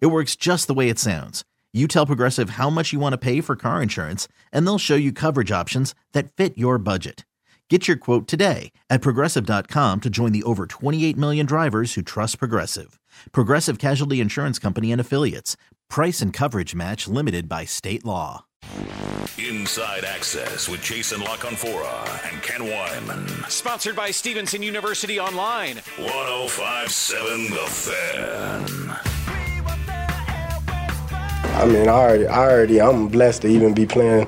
It works just the way it sounds. You tell Progressive how much you want to pay for car insurance, and they'll show you coverage options that fit your budget. Get your quote today at progressive.com to join the over 28 million drivers who trust Progressive. Progressive Casualty Insurance Company and Affiliates. Price and coverage match limited by state law. Inside Access with Jason La Canfora and Ken Weinman. Sponsored by Stevenson University Online. 1057 The Fan. I mean, I already, I already, I'm blessed to even be playing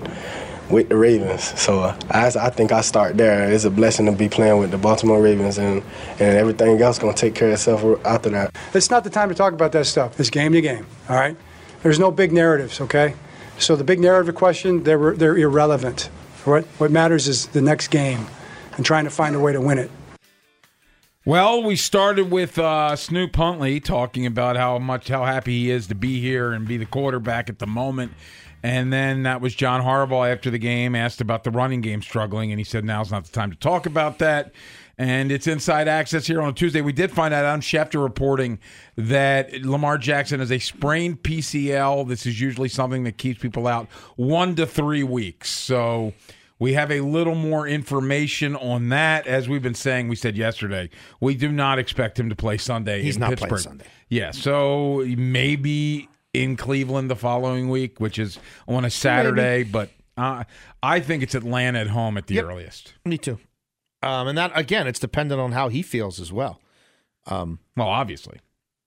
with the Ravens. So I, I think I start there. It's a blessing to be playing with the Baltimore Ravens, and, and everything else gonna take care of itself after that. It's not the time to talk about that stuff. It's game to game. All right. There's no big narratives. Okay. So the big narrative question, they're they're irrelevant. What what matters is the next game, and trying to find a way to win it. Well, we started with uh, Snoop Huntley talking about how much how happy he is to be here and be the quarterback at the moment. And then that was John Harbaugh after the game asked about the running game struggling, and he said now's not the time to talk about that. And it's inside access here on a Tuesday. We did find out on Schefter reporting that Lamar Jackson has a sprained PCL. This is usually something that keeps people out one to three weeks. So we have a little more information on that. As we've been saying, we said yesterday, we do not expect him to play Sunday. He's in not Pittsburgh. playing Sunday. Yeah, so maybe in Cleveland the following week, which is on a Saturday, but uh, I think it's Atlanta at home at the Yep. earliest. Me too. Um, and that again, it's dependent on how he feels as well. Um, well, obviously,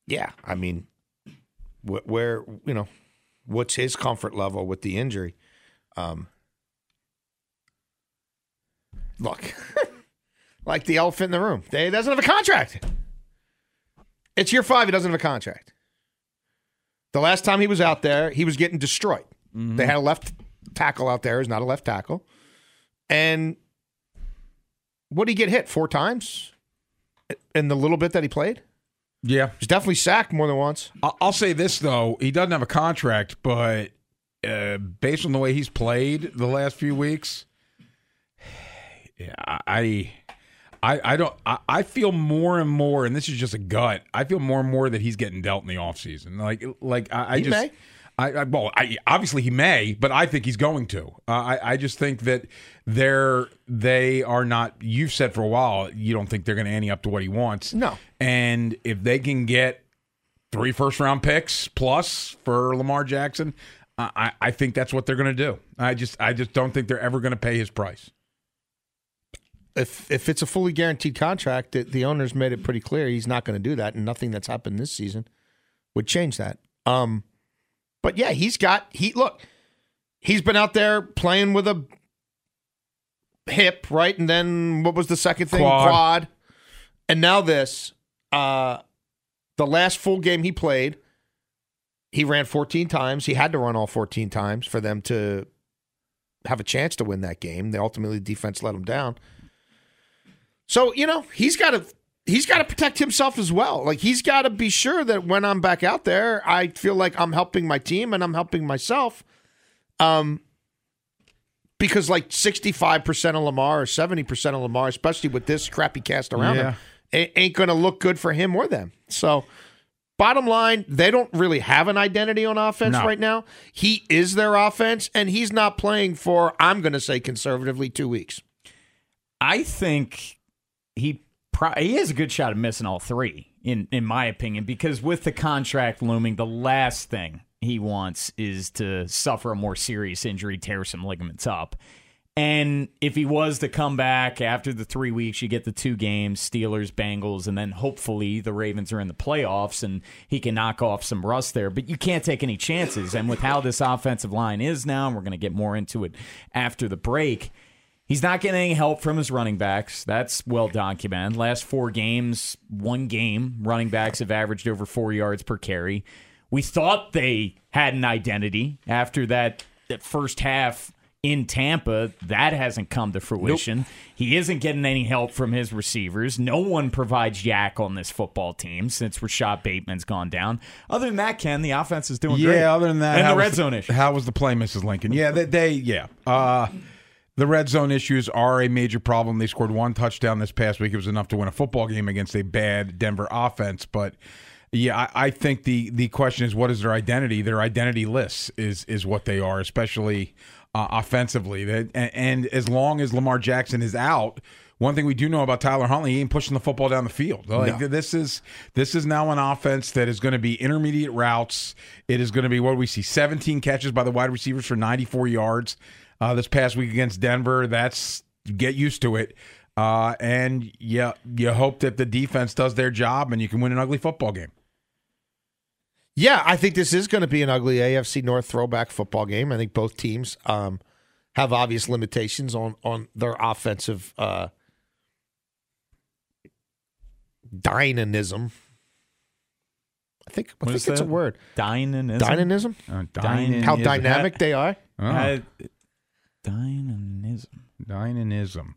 yeah. I mean, wh- where you know, what's his comfort level with the injury? Um, look, like the elephant in the room, he doesn't have a contract. It's year five. He doesn't have a contract. The last time he was out there, he was getting destroyed. They had a left tackle out there. He's not a left tackle, and what did he get hit four times in the little bit that he played? Yeah, he's definitely sacked more than once. I'll say this though: he doesn't have a contract, but uh, based on the way he's played the last few weeks, yeah, I, I, I don't. I, I feel more and more, and this is just a gut. I feel more and more that he's getting dealt in the offseason. Like, like I, I He just. may. I, I well, I, obviously he may, but I think he's going to. Uh, I, I just think that they're they are not. You've said for a while you don't think they're going to ante up to what he wants. No. and if they can get three first round picks plus for Lamar Jackson, I, I- I think that's what they're going to do. I just I just don't think they're ever going to pay his price. If if it's a fully guaranteed contract, the, the owners made it pretty clear he's not going to do that, and nothing that's happened this season would change that. Um, but yeah, he's got he look. He's been out there playing with a hip, right, and then what was the second thing? Quad. and now this. Uh, the last full game he played, he ran 14 times. He had to run all 14 times for them to have a chance to win that game. They ultimately defense let him down. So you know he's got to he's got to protect himself as well. Like he's got to be sure that when I'm back out there, I feel like I'm helping my team and I'm helping myself. Um, because like 65 percent of Lamar or 70 percent of Lamar, especially with this crappy cast around Yeah. him, it ain't going to look good for him or them. So. Bottom line, they don't really have an identity on offense No. right now. He is their offense, and he's not playing for, I'm going to say conservatively, two weeks. I think he pro- he has a good shot of missing all three, in in my opinion, because with the contract looming, the last thing he wants is to suffer a more serious injury, tear some ligaments up. And if he was to come back after the three weeks, you get the two games, Steelers, Bengals, and then hopefully the Ravens are in the playoffs and he can knock off some rust there. But you can't take any chances. And with how this offensive line is now, and we're going to get more into it after the break, He's not getting any help from his running backs. That's well documented. Last four games, one game, running backs have averaged over four yards per carry. We thought they had an identity after that, that first half in Tampa. That hasn't come to fruition. He isn't getting any help from his receivers. No one provides YAC on this football team since Rashad Bateman's gone down. Other than that, Ken, the offense is doing great. yeah, great. other than that, and the was red zone issue. How was the play, Mrs. Lincoln? Yeah, they, they yeah. Uh, the red zone issues are a major problem. They scored one touchdown this past week. It was enough to win a football game against a bad Denver offense. But yeah, I, I think the the question is what is their identity? Their identity lists is is what they are, especially uh, offensively. That and, and as long as Lamar Jackson is out. One thing we do know about Tyler Huntley, he ain't pushing the football down the field. Like this is this is now an offense that is going to be intermediate routes. It is going to be what we see: 17 catches by the wide receivers for 94 yards uh, this past week against Denver. That's get used to it. Uh, and yeah, you hope that the defense does their job and you can win an ugly football game. Yeah, I think this is going to be an ugly AFC North throwback football game. I think both teams um, have obvious limitations on on their offensive uh, dynamism. I think I What think is it's a that? word. Dynamism. Dynamism. Uh, Dynan- How is- dynamic they are. Oh, Uh, dynamism. dynamism.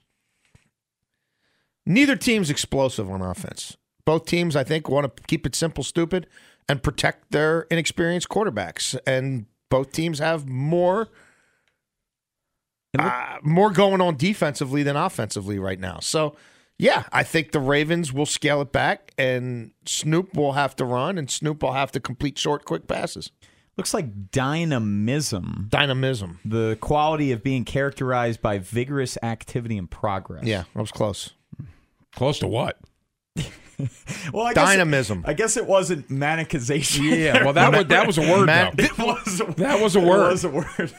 Neither team's explosive on offense. Both teams, I think, want to keep it simple, stupid, and protect their inexperienced quarterbacks. And both teams have more uh, more going on defensively than offensively right now. So, yeah, I think the Ravens will scale it back, and Snoop will have to run, and Snoop will have to complete short, quick passes. Looks like dynamism. Dynamism. The quality of being characterized by vigorous activity and progress. Yeah, I was close. Close to what? Well, I guess it- Dynamism. I guess it wasn't manicization. Yeah, well, that was that was a word. Man- though. it was. A, That was a it word. was a word.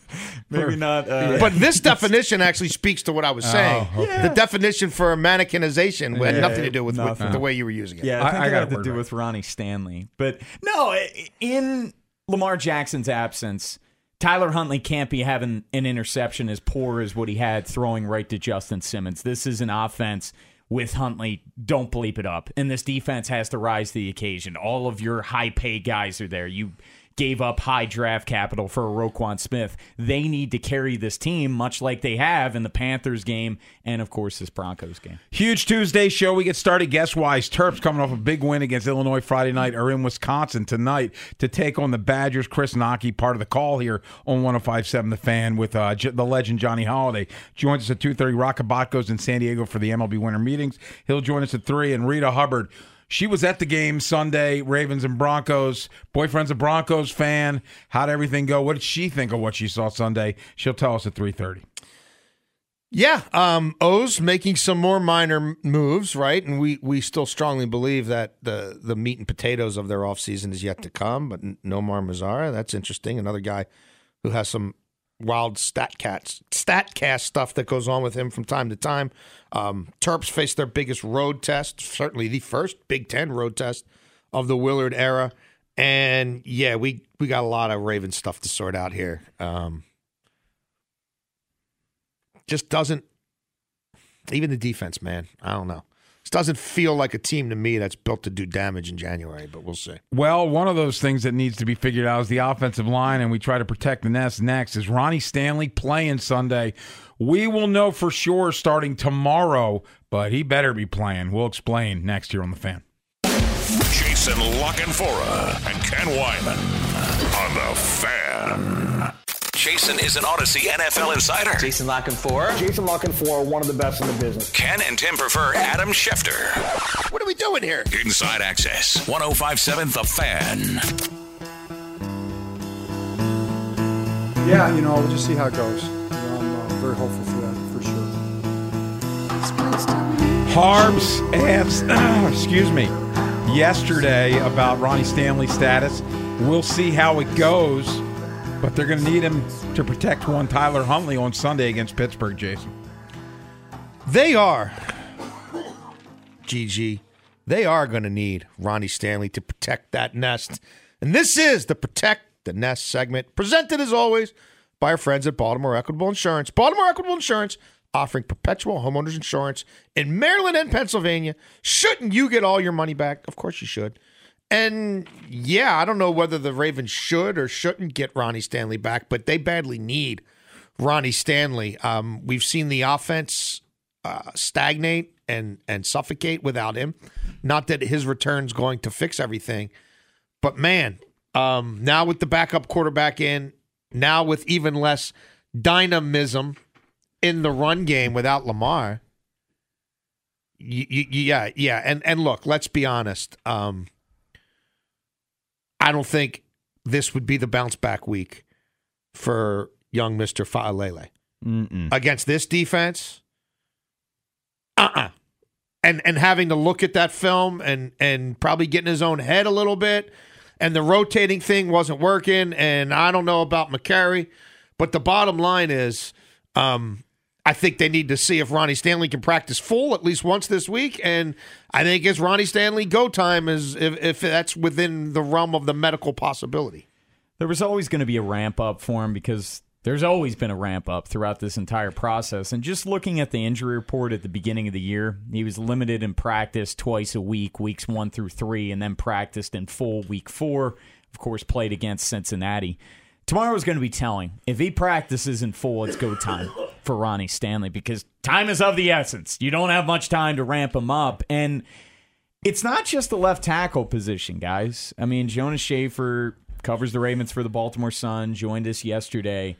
Maybe not. Uh, But this definition actually speaks to what I was saying. The definition for mannequinization had Yeah, nothing to do with, with the way you were using it. Yeah, I- I think I it got had to do right. with Ronnie Stanley. But no, in Lamar Jackson's absence, Tyler Huntley can't be having an interception as poor as what he had throwing right to Justin Simmons. This is an offense with Huntley. Don't bleep it up. And this defense has to rise to the occasion. All of your high pay guys are there. You gave up high draft capital for a Roquan Smith. They need to carry this team, much like they have in the Panthers game and, of course, this Broncos game. Huge Tuesday show. We get started guess wise. Terps coming off a big win against Illinois Friday night are in Wisconsin tonight to take on the Badgers. Chris Knoche, part of the call here on 1057 The Fan with uh, the legend Johnny Holiday. Joins us at 2.30. Rocket goes in San Diego for the MLB winter meetings. He'll join us at 3. And Rita Hubbard, she was at the game Sunday, Ravens and Broncos. Boyfriend's a Broncos fan. How'd everything go? What did she think of what she saw Sunday? She'll tell us at 3.30. Yeah, um, O's making some more minor moves, right? And we we still strongly believe that the the meat and potatoes of their offseason is yet to come. But Nomar Mazara, that's interesting. Another guy who has some wild stat cats, stat cast stuff that goes on with him from time to time. Um, Terps face their biggest road test, certainly the first Big Ten road test of the Willard era. And yeah, we we got a lot of Raven stuff to sort out here. Um, just doesn't even the defense, man. I don't know. This doesn't feel like a team to me that's built to do damage in January, but we'll see. Well, one of those things that needs to be figured out is the offensive line, and we try to protect the nest next. Is Ronnie Stanley playing Sunday? We will know for sure starting tomorrow, but he better be playing. We'll explain next year on the fan. Jason La Canfora and Ken Weinman on the fan. Jason is an Audacy NFL insider. Jason Lockenfor. Jason Lockenfor, one of the best in the business. Ken and Tim prefer Adam Schefter. What are we doing here? Inside Access. 1057 The Fan. Yeah, you know, we'll just see how it goes. You know, I'm uh, very hopeful for that, for sure. Harbs asked, excuse me, yesterday about Ronnie Stanley's status. We'll see how it goes, but they're going to need him to protect one Tyler Huntley on Sunday against Pittsburgh, Jason. They are, GG, they are going to need Ronnie Stanley to protect that nest. And this is the Protect the Nest segment, presented as always by our friends at Baltimore Equitable Insurance. Baltimore Equitable Insurance offering perpetual homeowners insurance in Maryland and Pennsylvania. Shouldn't you get all your money back? Of course you should. And yeah, I don't know whether the Ravens should or shouldn't get Ronnie Stanley back, but they badly need Ronnie Stanley. Um, we've seen the offense uh, stagnate and and suffocate without him. Not that his return's going to fix everything, but man, um, now with the backup quarterback in, now with even less dynamism in the run game without Lamar. y- y- yeah, yeah, and and look, let's be honest. Um, I don't think this would be the bounce back week for young Mister Faalele against this defense. Uh uh And and having to look at that film and and probably getting his own head a little bit, and the rotating thing wasn't working. And I don't know about Mekari, but the bottom line is, um, I think they need to see if Ronnie Stanley can practice full at least once this week. And I think it's Ronnie Stanley go time is if, if that's within the realm of the medical possibility. There was always going to be a ramp up for him because there's always been a ramp up throughout this entire process. And just looking at the injury report at the beginning of the year, he was limited in practice twice a week, weeks one through three, and then practiced in full week four. Of course, played against Cincinnati. Tomorrow is going to be telling. If he practices in full, it's go time for Ronnie Stanley because time is of the essence. You don't have much time to ramp him up. And it's not just the left tackle position, guys. I mean, Jonas Shaffer covers the Ravens for the Baltimore Sun, joined us yesterday.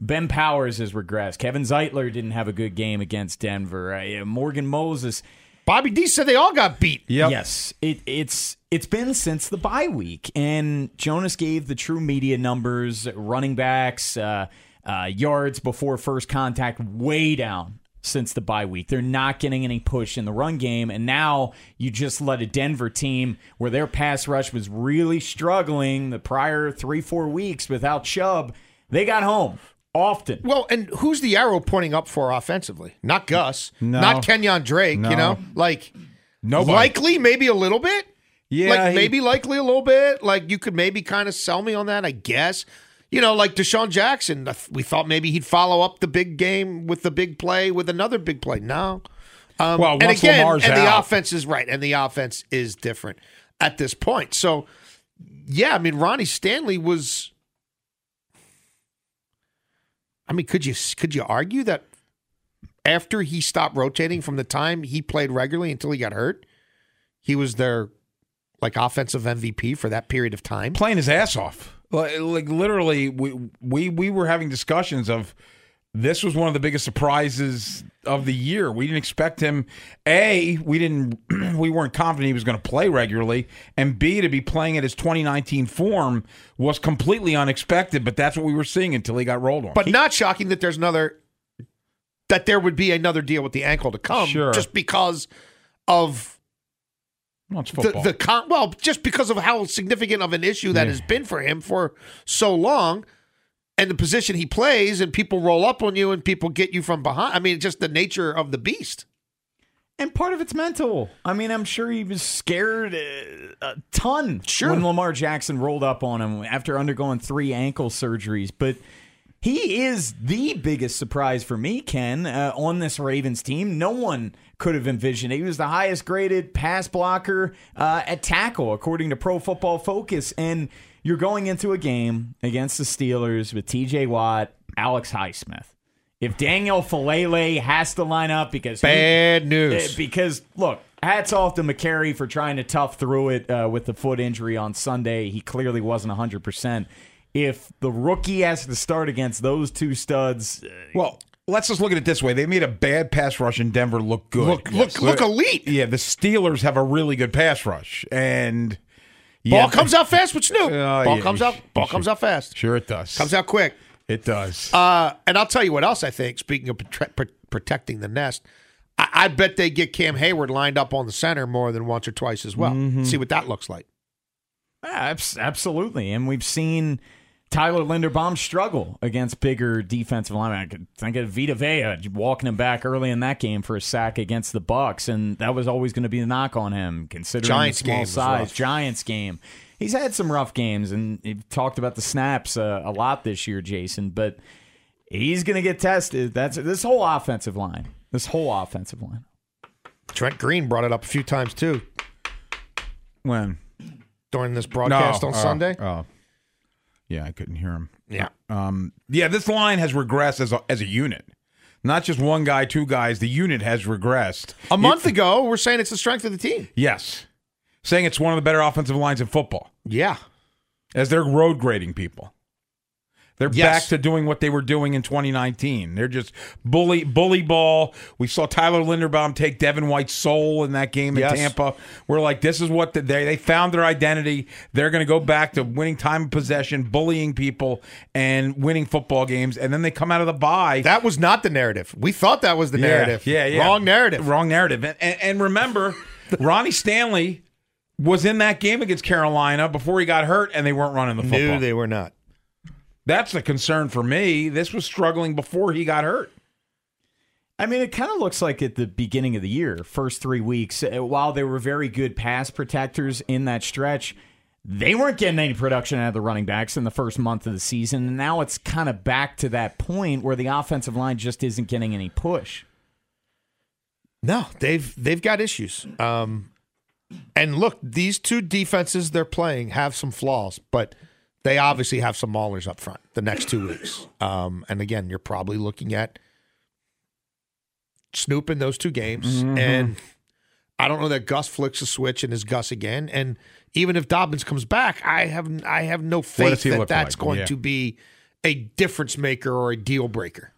Ben Powers has regressed. Kevin Zeitler didn't have a good game against Denver. Uh, Morgan Moses. Bobby D said they all got beat. Yes, it, it's it's been since the bye week, and Jonas gave the true media numbers, running backs, uh, uh, yards before first contact, way down since the bye week. They're not getting any push in the run game, and now you just let a Denver team where their pass rush was really struggling the prior three four weeks without Chubb. They got home often. Well, and who's the arrow pointing up for offensively? Not Gus. No. Not Kenyon Drake. No. You know, like Nobody. Likely, maybe a little bit. Yeah, like he- maybe Likely a little bit. Like you could maybe kind of sell me on that. I guess. You know, like DeSean Jackson, we thought maybe he'd follow up the big game with the big play with another big play. No. Um, Well, and once again, Lamar's and the offense is right, and the offense is different at this point. So, yeah, I mean, Ronnie Stanley was. I mean, could you could you argue that after he stopped rotating from the time he played regularly until he got hurt, he was their like offensive MVP for that period of time? playing his ass off. Like, like literally, we, we we were having discussions of this was one of the biggest surprises of the year. We didn't expect him. A, we didn't we weren't confident he was going to play regularly, and B, to be playing at his 2019 form was completely unexpected. But that's what we were seeing until he got rolled on. But not shocking that there's another that there would be another deal with the ankle to come, Sure. just because of Well, it's the, football. the con- well, just because of how significant of an issue that Yeah. has been for him for so long, and the position he plays, and people roll up on you, and people get you from behind. I mean, just the nature of the beast. And part of it's mental. I mean, I'm sure he was scared uh, a ton Sure. when Lamar Jackson rolled up on him after undergoing three ankle surgeries. But he is the biggest surprise for me, Ken, uh, on this Ravens team. No one could have envisioned it. He was the highest graded pass blocker uh, at tackle, according to Pro Football Focus. And you're going into a game against the Steelers with TJ Watt, Alex Highsmith. If Daniel Faalele has to line up because he- Bad news. uh, because look, hats off to Mekari for trying to tough through it uh, with the foot injury on Sunday. He clearly wasn't 100%. If the rookie has to start against those two studs, uh, Well, let's just look at it this way: they made a bad pass rush in Denver look good. Look- look- look elite. Yeah, the Steelers have a really good pass rush, and Ball comes out fast with Snoop. Oh, ball yeah, comes out. Ball you comes out fast. Sure, it does. Comes out quick. It does. Uh, and I'll tell you what else I think. Speaking of prote- pr- protecting the nest, I-, I bet they get Cam Hayward lined up on the center more than once or twice as well. Mm-hmm. See what that looks like. abs- absolutely. And we've seen Tyler Linderbaum struggle against bigger defensive linemen. I could think of Vita Vea walking him back early in that game for a sack against the Bucs, and that was always going to be the knock on him, considering Giants the small game size. Giants game. He's had some rough games, and you've talked about the snaps uh, a lot this year, Jason. But he's going to get tested. That's this whole offensive line. This whole offensive line. Trent Green brought it up a few times too. when during this broadcast No, on uh, Sunday? Oh, yeah, I couldn't hear him. Yeah. Um, yeah, this line has regressed as a, as a unit. Not just one guy, two guys. The unit has regressed. A month ago, we're saying it's the strength of the team. Yes. Saying it's one of the better offensive lines in football. Yeah. As they're road grading people. They're Yes. back to doing what they were doing in 2019. They're just bully bully ball. We saw Tyler Linderbaum take Devin White's soul in that game in Yes. Tampa. We're like, this is what the, they they found their identity. They're going to go back to winning time of possession, bullying people, and winning football games. And then they come out of the bye. That was not the narrative. We thought that was the narrative. Yeah, yeah. Wrong narrative. Wrong narrative. And, and, and remember, Ronnie Stanley was in that game against Carolina before he got hurt, and they weren't running the football. No, they were not. That's the concern for me. This was struggling before he got hurt. I mean, it kind of looks like at the beginning of the year, first three weeks, uh, while they were very good pass protectors in that stretch, they weren't getting any production out of the running backs in the first month of the season. And now it's kind of back to that point where the offensive line just isn't getting any push. No, they've they've got issues. Um, and look, these two defenses they're playing have some flaws, but they obviously have some maulers up front the next two weeks. Um, and again, you're probably looking at Snoop in those two games, Mhm. and I don't know that Gus flicks a switch and is Gus again. And even if Dobbins comes back, I have I have no faith that that's like? going Yeah. to be a difference maker or a deal breaker.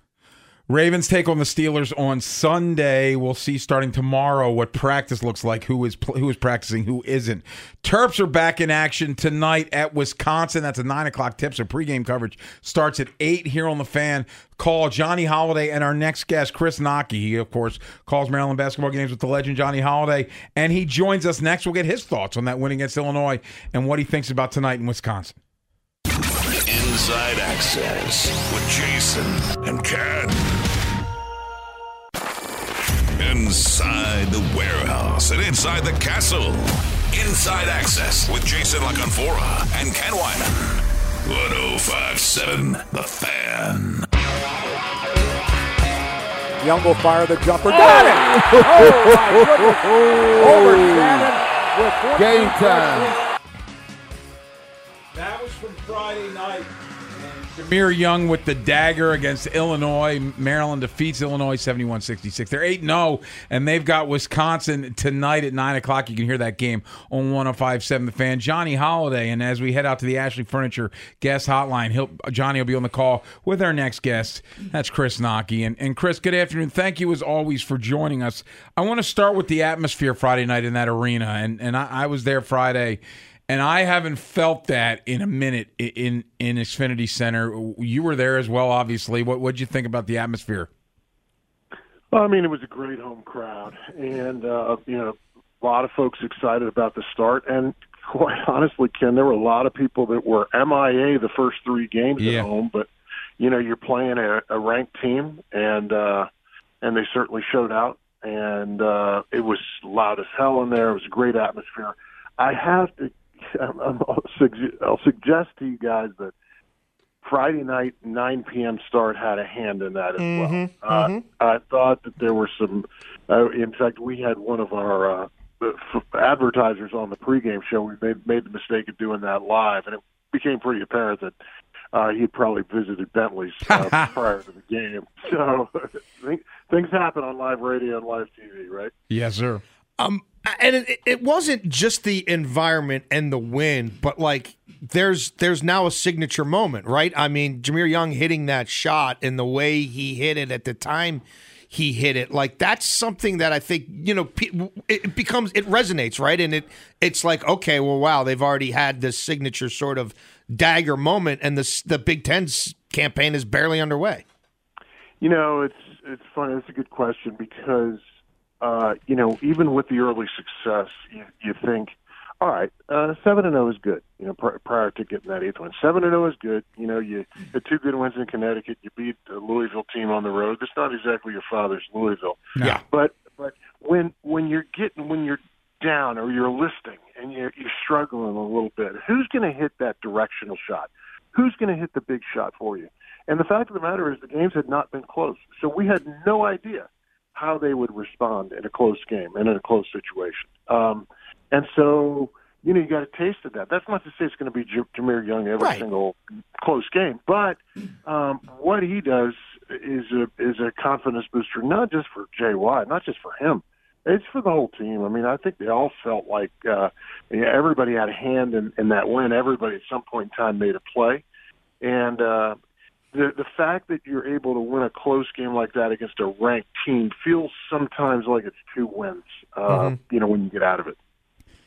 Ravens take on the Steelers on Sunday. We'll see starting tomorrow what practice looks like, who is who is practicing, who isn't. Terps are back in action tonight at Wisconsin. That's a nine o'clock tip. So pregame coverage starts at eight here on the fan. Call Johnny Holiday and our next guest, Chris Knoche. He of course calls Maryland basketball games with the legend Johnny Holiday, and he joins us next. We'll get his thoughts on that win against Illinois and what he thinks about tonight in Wisconsin. Inside Access with Jason and Ken. Inside the warehouse and inside the castle. Inside Access with Jason La Canfora and Ken Weinman. 1057 The Fan. Young will fire the jumper. Oh. Got it! Oh, my goodness. Over Shannon with Game time. That was from Friday night. Jahmir Young with the dagger against Illinois. Maryland defeats Illinois 71 66. They're 8 0, and they've got Wisconsin tonight at 9 o'clock. You can hear that game on 1057 The Fan. Johnny Holiday, and as we head out to the Ashley Furniture guest hotline, he'll, Johnny will be on the call with our next guest. That's Chris Knoche. And, and Chris, good afternoon. Thank you as always for joining us. I want to start with the atmosphere Friday night in that arena, and, and I, I was there Friday. And I haven't felt that in a minute in in Xfinity Center. You were there as well, obviously. What what'd you think about the atmosphere? Well, I mean, it was a great home crowd, and uh, you know, a lot of folks excited about the start. And quite honestly, Ken, there were a lot of people that were MIA the first three games Yeah. at home. But you know, you're playing a, a ranked team, and uh, and they certainly showed out. And uh, it was loud as hell in there. It was a great atmosphere. I have to. I'm, I'm, I'll, sugge- I'll suggest to you guys that Friday night 9 p.m. start had a hand in that as well. Uh, I thought that there were some. Uh, in fact, we had one of our uh, f- advertisers on the pregame show. We made made the mistake of doing that live, and it became pretty apparent that uh, he had probably visited Bentley's uh, prior to the game. So things happen on live radio and live TV, right? Yes, sir. Um, and it, it wasn't just the environment and the win, but like there's there's now a signature moment, right? I mean, Jahmir Young hitting that shot and the way he hit it at the time he hit it, like that's something that I think you know it becomes it resonates, right? And it it's like okay, well, wow, they've already had this signature sort of dagger moment, and the the Big Ten's campaign is barely underway. You know, it's it's funny. It's a good question because uh, you know, even with the early success, you, you think, all right, uh, seven and zero is good. You know, pr- prior to getting that eighth one, seven and zero is good. You know, you had two good wins in Connecticut. You beat the Louisville team on the road. That's not exactly your father's Louisville. Yeah. But but when when you're getting when you're down or you're listing and you're, you're struggling a little bit, who's going to hit that directional shot? Who's going to hit the big shot for you? And the fact of the matter is, the games had not been close, so we had no idea how they would respond in a close game and in a close situation. Um, and so, you know, you got a taste of that. That's not to say it's going to be J- Jahmir Young every Right. single close game, but um, what he does is a is a confidence booster, not just for Jay Watt, not just for him. It's for the whole team. I mean, I think they all felt like uh, yeah, everybody had a hand in, in that win. Everybody at some point in time made a play, and uh, the the fact that you're able to win a close game like that against a ranked team feels sometimes like it's two wins. Uh, Mhm. You know, when you get out of it.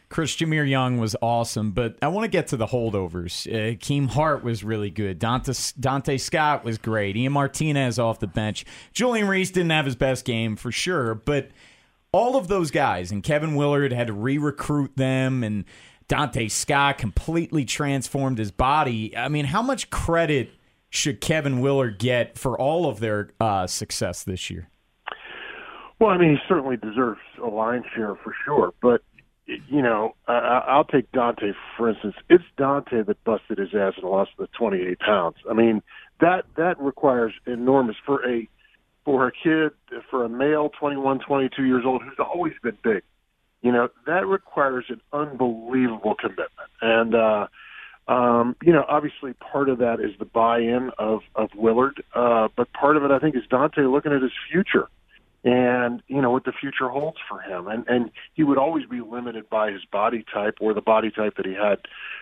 Chris Jahmir Young was awesome, but I want to get to the holdovers. Uh, Keem Hart was really good. Donta, Donta Scott was great. Ian Martinez off the bench. Julian Reese didn't have his best game for sure, but all of those guys, and Kevin Willard had to re recruit them, and Donta Scott completely transformed his body. I mean, how much credit should Kevin Willard get for all of their uh, success this year? Well, I mean, he certainly deserves a line share for sure. But you know, I, I'll take Donta for instance. It's Donta that busted his ass and lost the 28 pounds. I mean, that that requires enormous for a for a kid for a male 21, 22 years old who's always been big. You know, that requires an unbelievable commitment. And uh um, you know, obviously part of that is the buy-in of of Willard, uh, but part of it I think is Donta looking at his future and you know what the future holds for him. And and he would always be limited by his body type or the body type that he had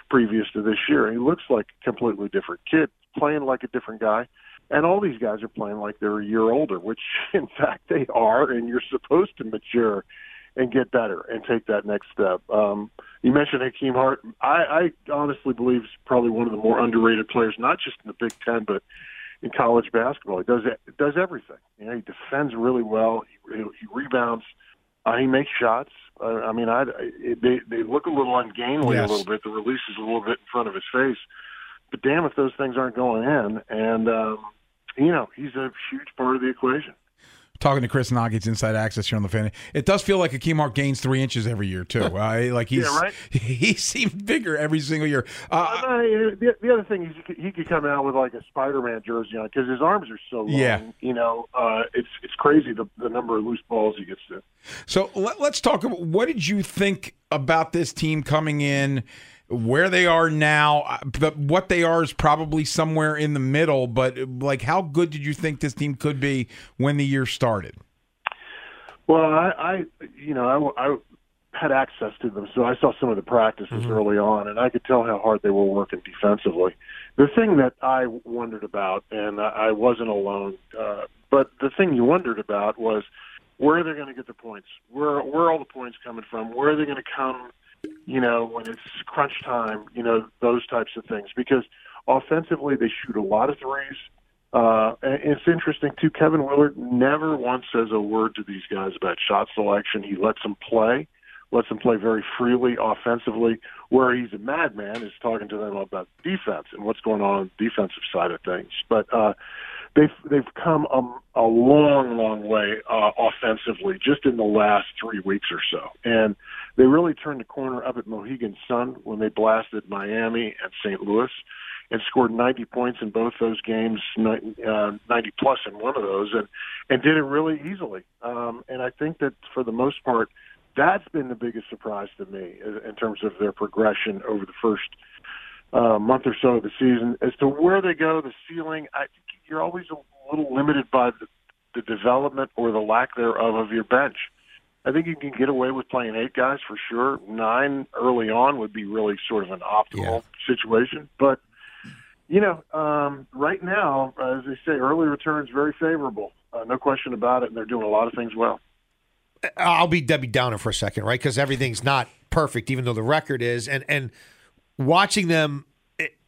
previous to this year. He looks like a completely different kid playing like a different guy. And all these guys are playing like they're a year older which in fact they are and you're supposed to mature and get better and take that next step. Um you mentioned Hakeem Hart I I honestly believe is probably one of the more underrated players not just in the Big 10 but in college basketball. He does does everything. You know, he defends really well. He, he rebounds. Uh, he makes shots. Uh, I mean, I they they look a little ungainly Yes. a little bit. The release is a little bit in front of his face. But damn, if those things aren't going in, and um, you know, he's a huge part of the equation. Talking to Chris Noggies Inside Access here on the fan. It does feel like Akeem Hart gains three inches every year too. Uh, like he's Yeah, right? he seems bigger every single year. Uh, Uh, the, the other thing is he could, he could come out with like a Spider-Man jersey on because his arms are so long. Yeah. You know, uh, it's it's crazy the the number of loose balls he gets to. So let, let's talk about what did you think about this team coming in, where they are now. Uh, The, what they are is probably somewhere in the middle, but like, how good did you think this team could be when the year started? Well, I, I you know, I, I had access to them, so I saw some of the practices early on, and I could tell how hard they were working defensively. The thing that I wondered about, and I, I wasn't alone, uh, but the thing you wondered about was where are they going to get the points? Where where are all the points coming from? Where are they going to come? You know, when it's crunch time, you know, those types of things. Because offensively, they shoot a lot of threes. Uh, it's interesting too. Kevin Willard never once says a word to these guys about shot selection. He lets them play, lets them play very freely offensively. Where he's a madman is talking to them about defense and what's going on on the defensive side of things. But uh, they've they've come a, a long, long way uh, offensively just in the last three weeks or so, and they really turned the corner up at Mohegan Sun when they blasted Miami and St. Louis and scored 90 points in both those games, uh, 90 plus in one of those, and and did it really easily. Um, and I think that for the most part, that's been the biggest surprise to me in in terms of their progression over the first uh, month or so of the season. As to where they go, the ceiling, I think you're always a little limited by the, the development or the lack thereof of your bench. I think you can get away with playing eight guys for sure. Nine early on would be really sort of an optimal situation, but you know, um, right now, as they say, early returns very favorable. Uh, no question about it, and they're doing a lot of things well. I'll be Debbie Downer for a second, right? Because everything's not perfect, even though the record is. And and watching them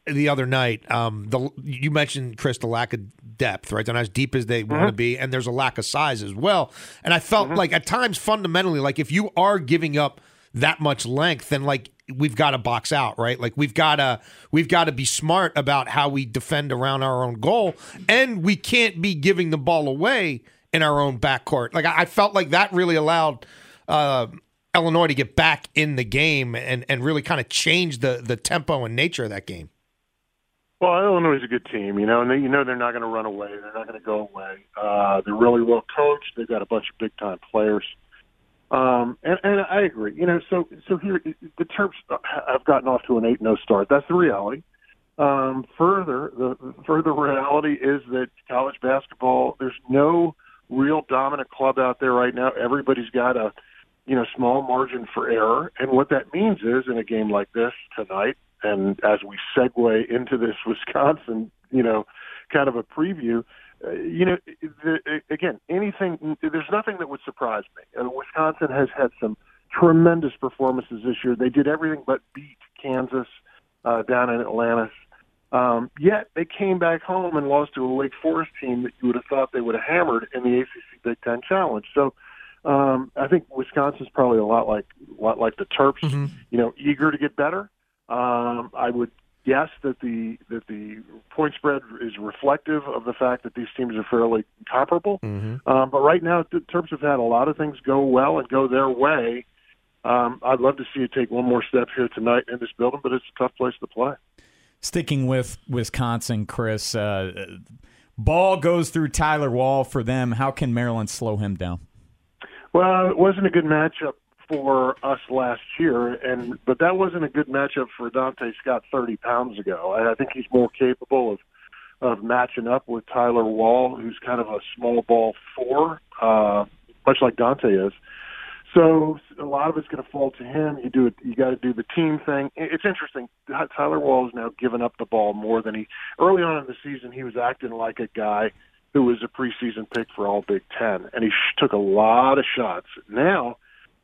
the other night, um, the you mentioned Chris the lack of depth, right? They're not as deep as they want to be, and there's a lack of size as well. And I felt like at times, fundamentally, like if you are giving up that much length, then like we've got to box out, right? Like we've got to we've got to be smart about how we defend around our own goal, and we can't be giving the ball away in our own backcourt. Like I, I felt like that really allowed uh, Illinois to get back in the game and and really kind of change the the tempo and nature of that game. Well, Illinois is a good team, you know, and they, you know they're not going to run away. They're not going to go away. Uh, they're really well coached. They've got a bunch of big time players. Um, and, and I agree. You know, so so here the Terps have gotten off to an eight no start. That's the reality. Um, further, the further reality is that college basketball, there's no real dominant club out there right now. Everybody's got a you know small margin for error, and what that means is in a game like this tonight, and as we segue into this Wisconsin, you know, kind of a preview, uh, you know, the, again, anything, there's nothing that would surprise me. Uh, Wisconsin has had some tremendous performances this year. They did everything but beat Kansas uh, down in Atlanta. Um, yet they came back home and lost to a Wake Forest team that you would have thought they would have hammered in the ACC Big Ten Challenge. So um, I think Wisconsin's probably a lot like a lot like the Terps. Mm-hmm. You know, eager to get better. Um, I would guess that the that the point spread is reflective of the fact that these teams are fairly comparable. Mm-hmm. Um, but right now, the Terps have had a lot of things go well and go their way. Um, I'd love to see it take one more step here tonight in this building, but it's a tough place to play. Sticking with Wisconsin, Chris, uh, ball goes through Tyler Wahl for them. How can Maryland slow him down? Well, it wasn't a good matchup for us last year, and but that wasn't a good matchup for Donta Scott 30 pounds ago. I think he's more capable of of matching up with Tyler Wahl, who's kind of a small ball four, uh, much like Donta is. So a lot of it's going to fall to him. You do it. You got to do the team thing. It's interesting. Tyler Wahl has now given up the ball more than he early on in the season. He was acting like a guy who was a preseason pick for All Big Ten, and he sh- took a lot of shots. Now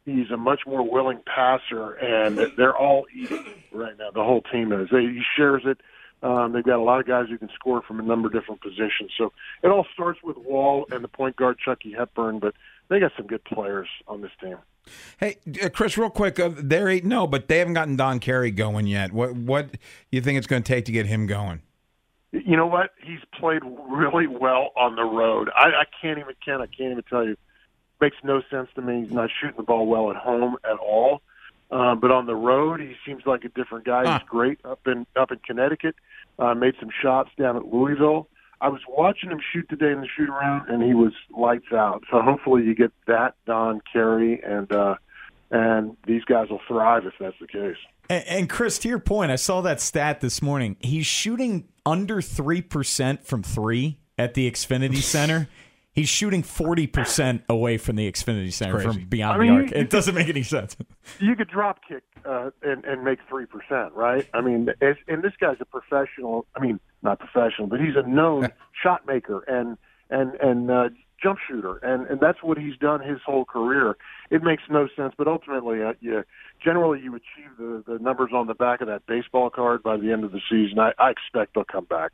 he's a much more willing passer, and they're all eating right now. The whole team is. They, he shares it. Um, they've got a lot of guys who can score from a number of different positions. So it all starts with Wahl and the point guard Chucky Hepburn, but they got some good players on this team. Hey, uh, Chris, real quick, uh, they're eight no, but they haven't gotten Don Carey going yet. What what you think it's going to take to get him going? You know what? He's played really well on the road. I, I can't even Ken. I can't even tell you. Makes no sense to me. He's not shooting the ball well at home at all. Um, but on the road, he seems like a different guy. Huh. He's great up in up in Connecticut. Uh, made some shots down at Louisville. I was watching him shoot today in the shoot around, and he was lights out. So hopefully you get that Don Carey, and uh, and these guys will thrive if that's the case. And, and Chris, to your point, I saw that stat this morning. He's shooting under three percent from three at the Xfinity Center. He's shooting forty percent away from the Xfinity Center from beyond I mean, the arc. It doesn't make any sense. You could drop kick uh, and, and make three percent, right? I mean, and this guy's a professional. I mean, not professional, but he's a known shot maker and and and uh, jump shooter, and and that's what he's done his whole career. It makes no sense, but ultimately, uh, generally you achieve the the numbers on the back of that baseball card by the end of the season. I, I expect they'll come back.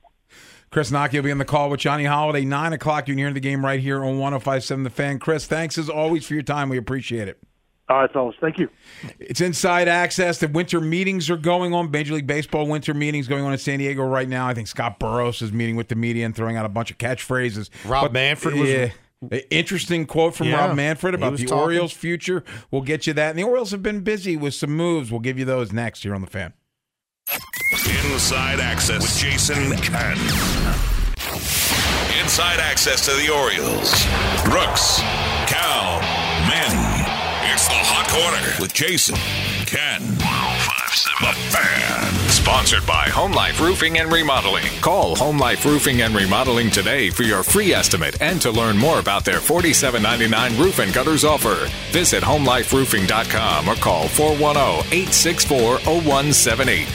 Chris Knoche will be on the call with Johnny Holiday, 9 o'clock. You're near the game right here on 1057 The Fan. Chris, thanks as always for your time. We appreciate it. All right, fellas. Thank you. It's inside access. The winter meetings are going on. Major League Baseball winter meetings going on in San Diego right now. I think Scott Boras is meeting with the media and throwing out a bunch of catchphrases. Rob but, Manfred was. Yeah, interesting quote from yeah, Rob Manfred about the talking. Orioles' future. We'll get you that. And the Orioles have been busy with some moves. We'll give you those next here on the fan. Inside access with Jason Ken. Inside access to the Orioles. Brooks, Cal, Corner with Jason, Ken, the Fan. Sponsored by Home Life Roofing and Remodeling. Call Home Life Roofing and Remodeling today for your free estimate and to learn more about their $47.99 roof and gutters offer. Visit homeliferoofing.com or call 410 864 0178.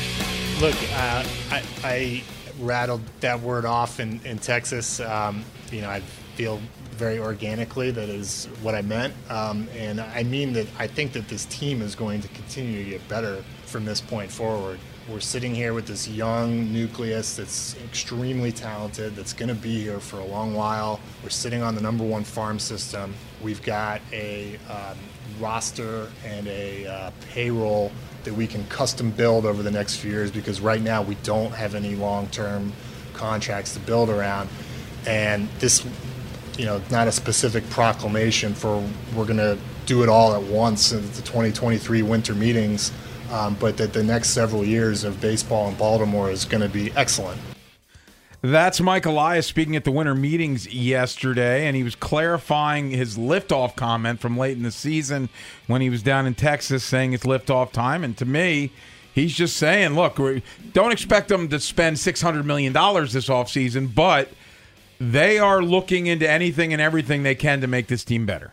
Look, uh, I, I, rattled that word off in, in Texas. Um, you know, I feel very organically that is what I meant. Um, and I mean that I think that this team is going to continue to get better from this point forward. We're sitting here with this young nucleus that's extremely talented, that's going to be here for a long while. We're sitting on the number one farm system. We've got a um, roster and a uh, payroll that we can custom build over the next few years because right now we don't have any long term contracts to build around. And this, you know, not a specific proclamation for we're going to do it all at once in the 2023 winter meetings, um, but that the next several years of baseball in Baltimore is going to be excellent. That's Mike Elias speaking at the winter meetings yesterday, and he was clarifying his liftoff comment from late in the season when he was down in Texas saying it's liftoff time. And to me, he's just saying, look, don't expect them to spend $600 million this offseason, but they are looking into anything and everything they can to make this team better.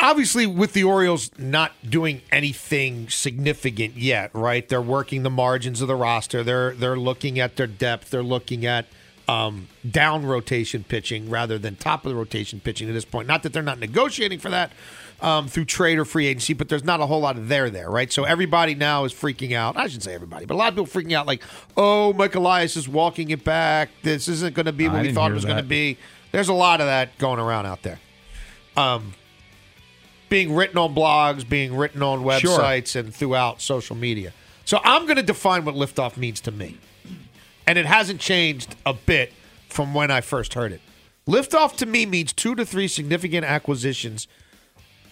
obviously with the Orioles not doing anything significant yet, right? They're working the margins of the roster. They're they're looking at their depth. They're looking at um, down rotation pitching rather than top of the rotation pitching at this point. Not that they're not negotiating for that um, through trade or free agency, but there's not a whole lot of there there, right? So everybody now is freaking out. I shouldn't say everybody, but a lot of people freaking out like, oh, Mike Elias is walking it back. This isn't going to be what I we thought it was going to be. There's a lot of that going around out there. Um, being written on blogs, being written on Sure. websites, and throughout social media. So I'm going to define what liftoff means to me. And it hasn't changed a bit from when I first heard it. Liftoff to me means two to three significant acquisitions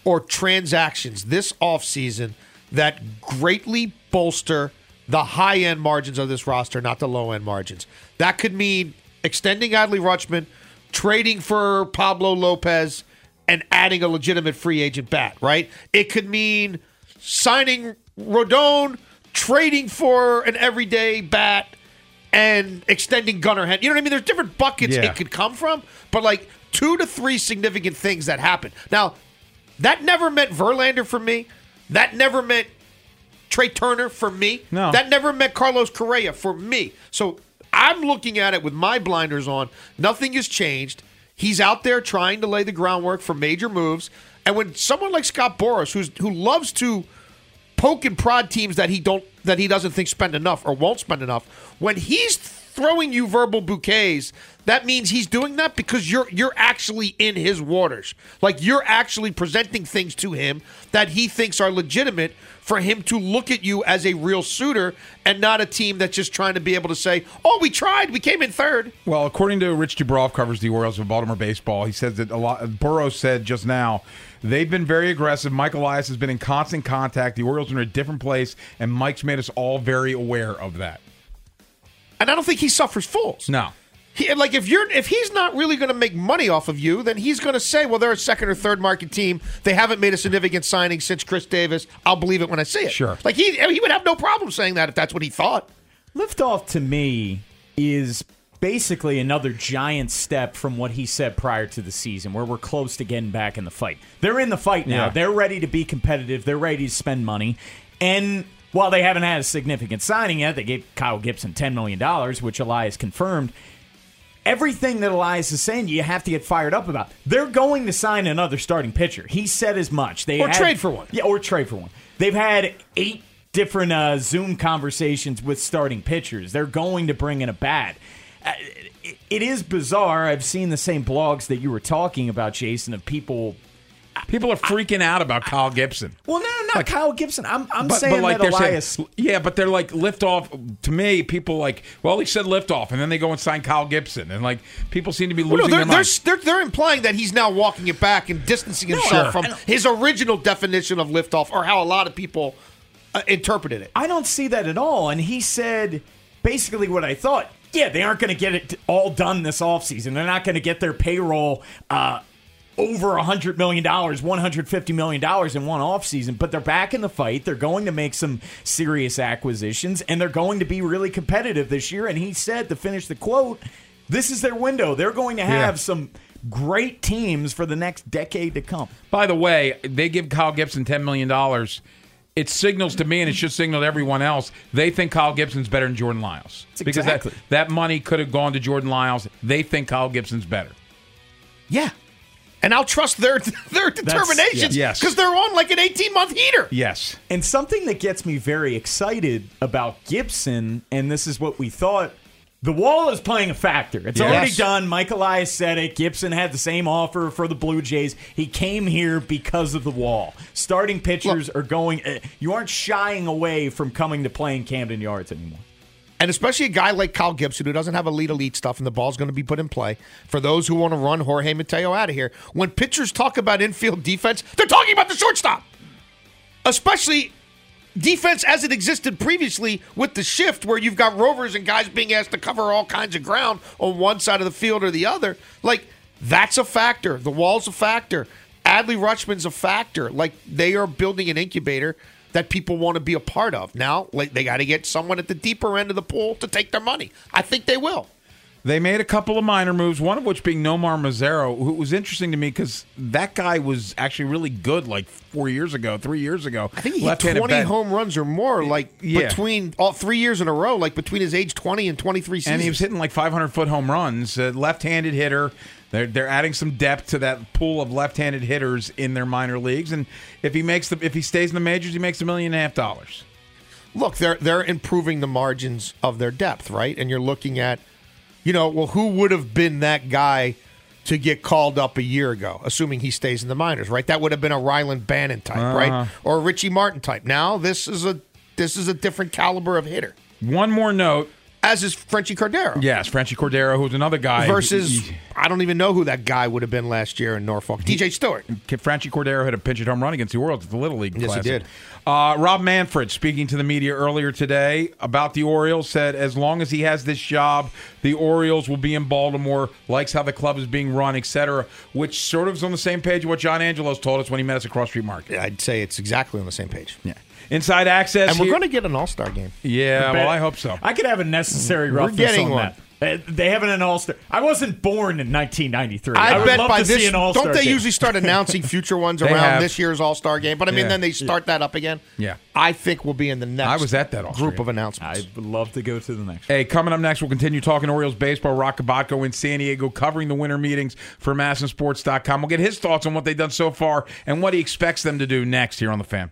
or transactions this offseason that greatly bolster the high end margins of this roster, not the low end margins. That could mean extending Adley Rutschman, trading for Pablo Lopez, and adding a legitimate free agent bat, right? It could mean signing Rodon, trading for an everyday bat, and extending Gunnar Hen. You know what I mean? There's different buckets Yeah. it could come from, but like two to three significant things that happen. Now, that never meant Verlander for me. That never meant Trea Turner for me. No. That never meant Carlos Correa for me. So I'm looking at it with my blinders on. Nothing has changed. He's out there trying to lay the groundwork for major moves. And when someone like Scott Boras, who's who loves to poke and prod teams that he don't that he doesn't think spend enough or won't spend enough, when he's throwing you verbal bouquets, that means he's doing that because you're you're actually in his waters. Like you're actually presenting things to him that he thinks are legitimate for him to look at you as a real suitor and not a team that's just trying to be able to say, "Oh, we tried, we came in third. Well, according to Rich Dubroff, covers the Orioles of Baltimore baseball. He says that a lot. Boras said just now they've been very aggressive. Mike Elias has been in constant contact. The Orioles are in a different place, and Mike's made us all very aware of that. And I don't think he suffers fools. No. He, like if you're if he's not really going to make money off of you, then he's going to say, "Well, they're a second or third market team. They haven't made a significant signing since Chris Davis. I'll believe it when I see it." Sure. Like he he would have no problem saying that if that's what he thought. Liftoff to me is basically another giant step from what he said prior to the season, where we're close to getting back in the fight. They're in the fight now. Yeah. They're ready to be competitive. They're ready to spend money. And while they haven't had a significant signing yet, they gave Kyle Gibson $10 million, which Elias confirmed. Everything that Elias is saying, you have to get fired up about. They're going to sign another starting pitcher. He said as much. They Or had- trade for one. Yeah, or trade for one. They've had eight different uh, Zoom conversations with starting pitchers. They're going to bring in a bat. Uh, it- it is bizarre. I've seen the same blogs that you were talking about, Jason, of people. People are freaking out about Kyle Gibson. Well, no, no, not Kyle Gibson. I'm, I'm But, saying but like that Elias. saying, yeah, but they're like lift off. To me, people like, well, he said lift off, and then they go and sign Kyle Gibson, and like people seem to be Well, losing no, their they're, they're, they're they're implying that he's now walking it back and distancing himself Sure. from his original definition of liftoff, or how a lot of people uh, interpreted it. I don't see that at all. And he said basically what I thought. Yeah, they aren't going to get it all done this offseason. They're not going to get their payroll uh, over $100 million, $150 million in one offseason, but they're back in the fight. They're going to make some serious acquisitions, and they're going to be really competitive this year. And he said, to finish the quote, this is their window. They're going to have Yeah. some great teams for the next decade to come. By the way, they give Kyle Gibson ten million dollars. It signals to me, and it should signal to everyone else. They think Kyle Gibson's better than Jordan Lyles That's because exactly. that that money could have gone to Jordan Lyles. They think Kyle Gibson's better. Yeah, and I'll trust their their determinations yes. because they're on like an eighteen month heater. Yes. And something that gets me very excited about Gibson, and this is what we thought. The wall is playing a factor. It's Yes. already done. Mike Elias said it. Gibson had the same offer for the Blue Jays. He came here because of the wall. Starting pitchers are going. Uh, you aren't shying away from coming to playing Camden Yards anymore. And especially a guy like Kyle Gibson who doesn't have elite elite stuff and the ball's going to be put in play for those who want to run Jorge Mateo out of here. When pitchers talk about infield defense, they're talking about the shortstop. Especially defense as it existed previously with the shift where you've got rovers and guys being asked to cover all kinds of ground on one side of the field or the other. Like that's a factor. The wall's a factor. Adley Rutschman's a factor. Like they are building an incubator that people want to be a part of. Now, like they got to get someone at the deeper end of the pool to take their money. I think they will. They made a couple of minor moves, one of which being Nomar Mazara, who was interesting to me because that guy was actually really good like four years ago, three years ago. I think he hit 20 bat. home runs or more, like Yeah. between all three years in a row, like between his age 20 and 23 seasons. and he was hitting like 500 foot home runs. Uh, left-handed hitter. They're they're adding some depth to that pool of left-handed hitters in their minor leagues, and if he makes the if he stays in the majors, he makes a million and a half dollars. Look, they're they're improving the margins of their depth, right? And you're looking at, you know, well, who would have been that guy to get called up a year ago, assuming he stays in the minors, right? That would have been a Rylan Bannon type, Uh-huh. right? Or a Richie Martin type. Now this is a this is a different caliber of hitter. One more note, as is Franchy Cordero. Yes, Franchy Cordero, who's another guy Versus, He- I don't even know who that guy would have been last year in Norfolk. DJ Stewart. Franchy Cordero hit a pinch hit home run against the Orioles at the Little League. Yes, he did. Uh, Rob Manfred, speaking to the media earlier today about the Orioles, said as long as he has this job, the Orioles will be in Baltimore. Likes how the club is being run, etc. Which sort of is on the same page of what John Angelos told us when he met us at Cross Street Market. Yeah, I'd say it's exactly on the same page. Yeah. Inside access, And we're here- going to get an All Star game. Yeah, well, I hope so. I could have a necessary We're roughness getting on one. that. Uh, They haven't an All Star. I wasn't born in 1993. I, would bet love by to this, see All don't they usually start announcing future ones around have. this year's All Star game? But I mean, Yeah. then they start that up again. Yeah. I think we'll be in the next. I was at that All-Star group game. of announcements. I would love to go to the next. Hey, coming up next, we'll continue talking Orioles baseball. Roch Kubatko in San Diego covering the winter meetings for MASNsports.com. We'll get his thoughts on what they've done so far and what he expects them to do next here on the fan.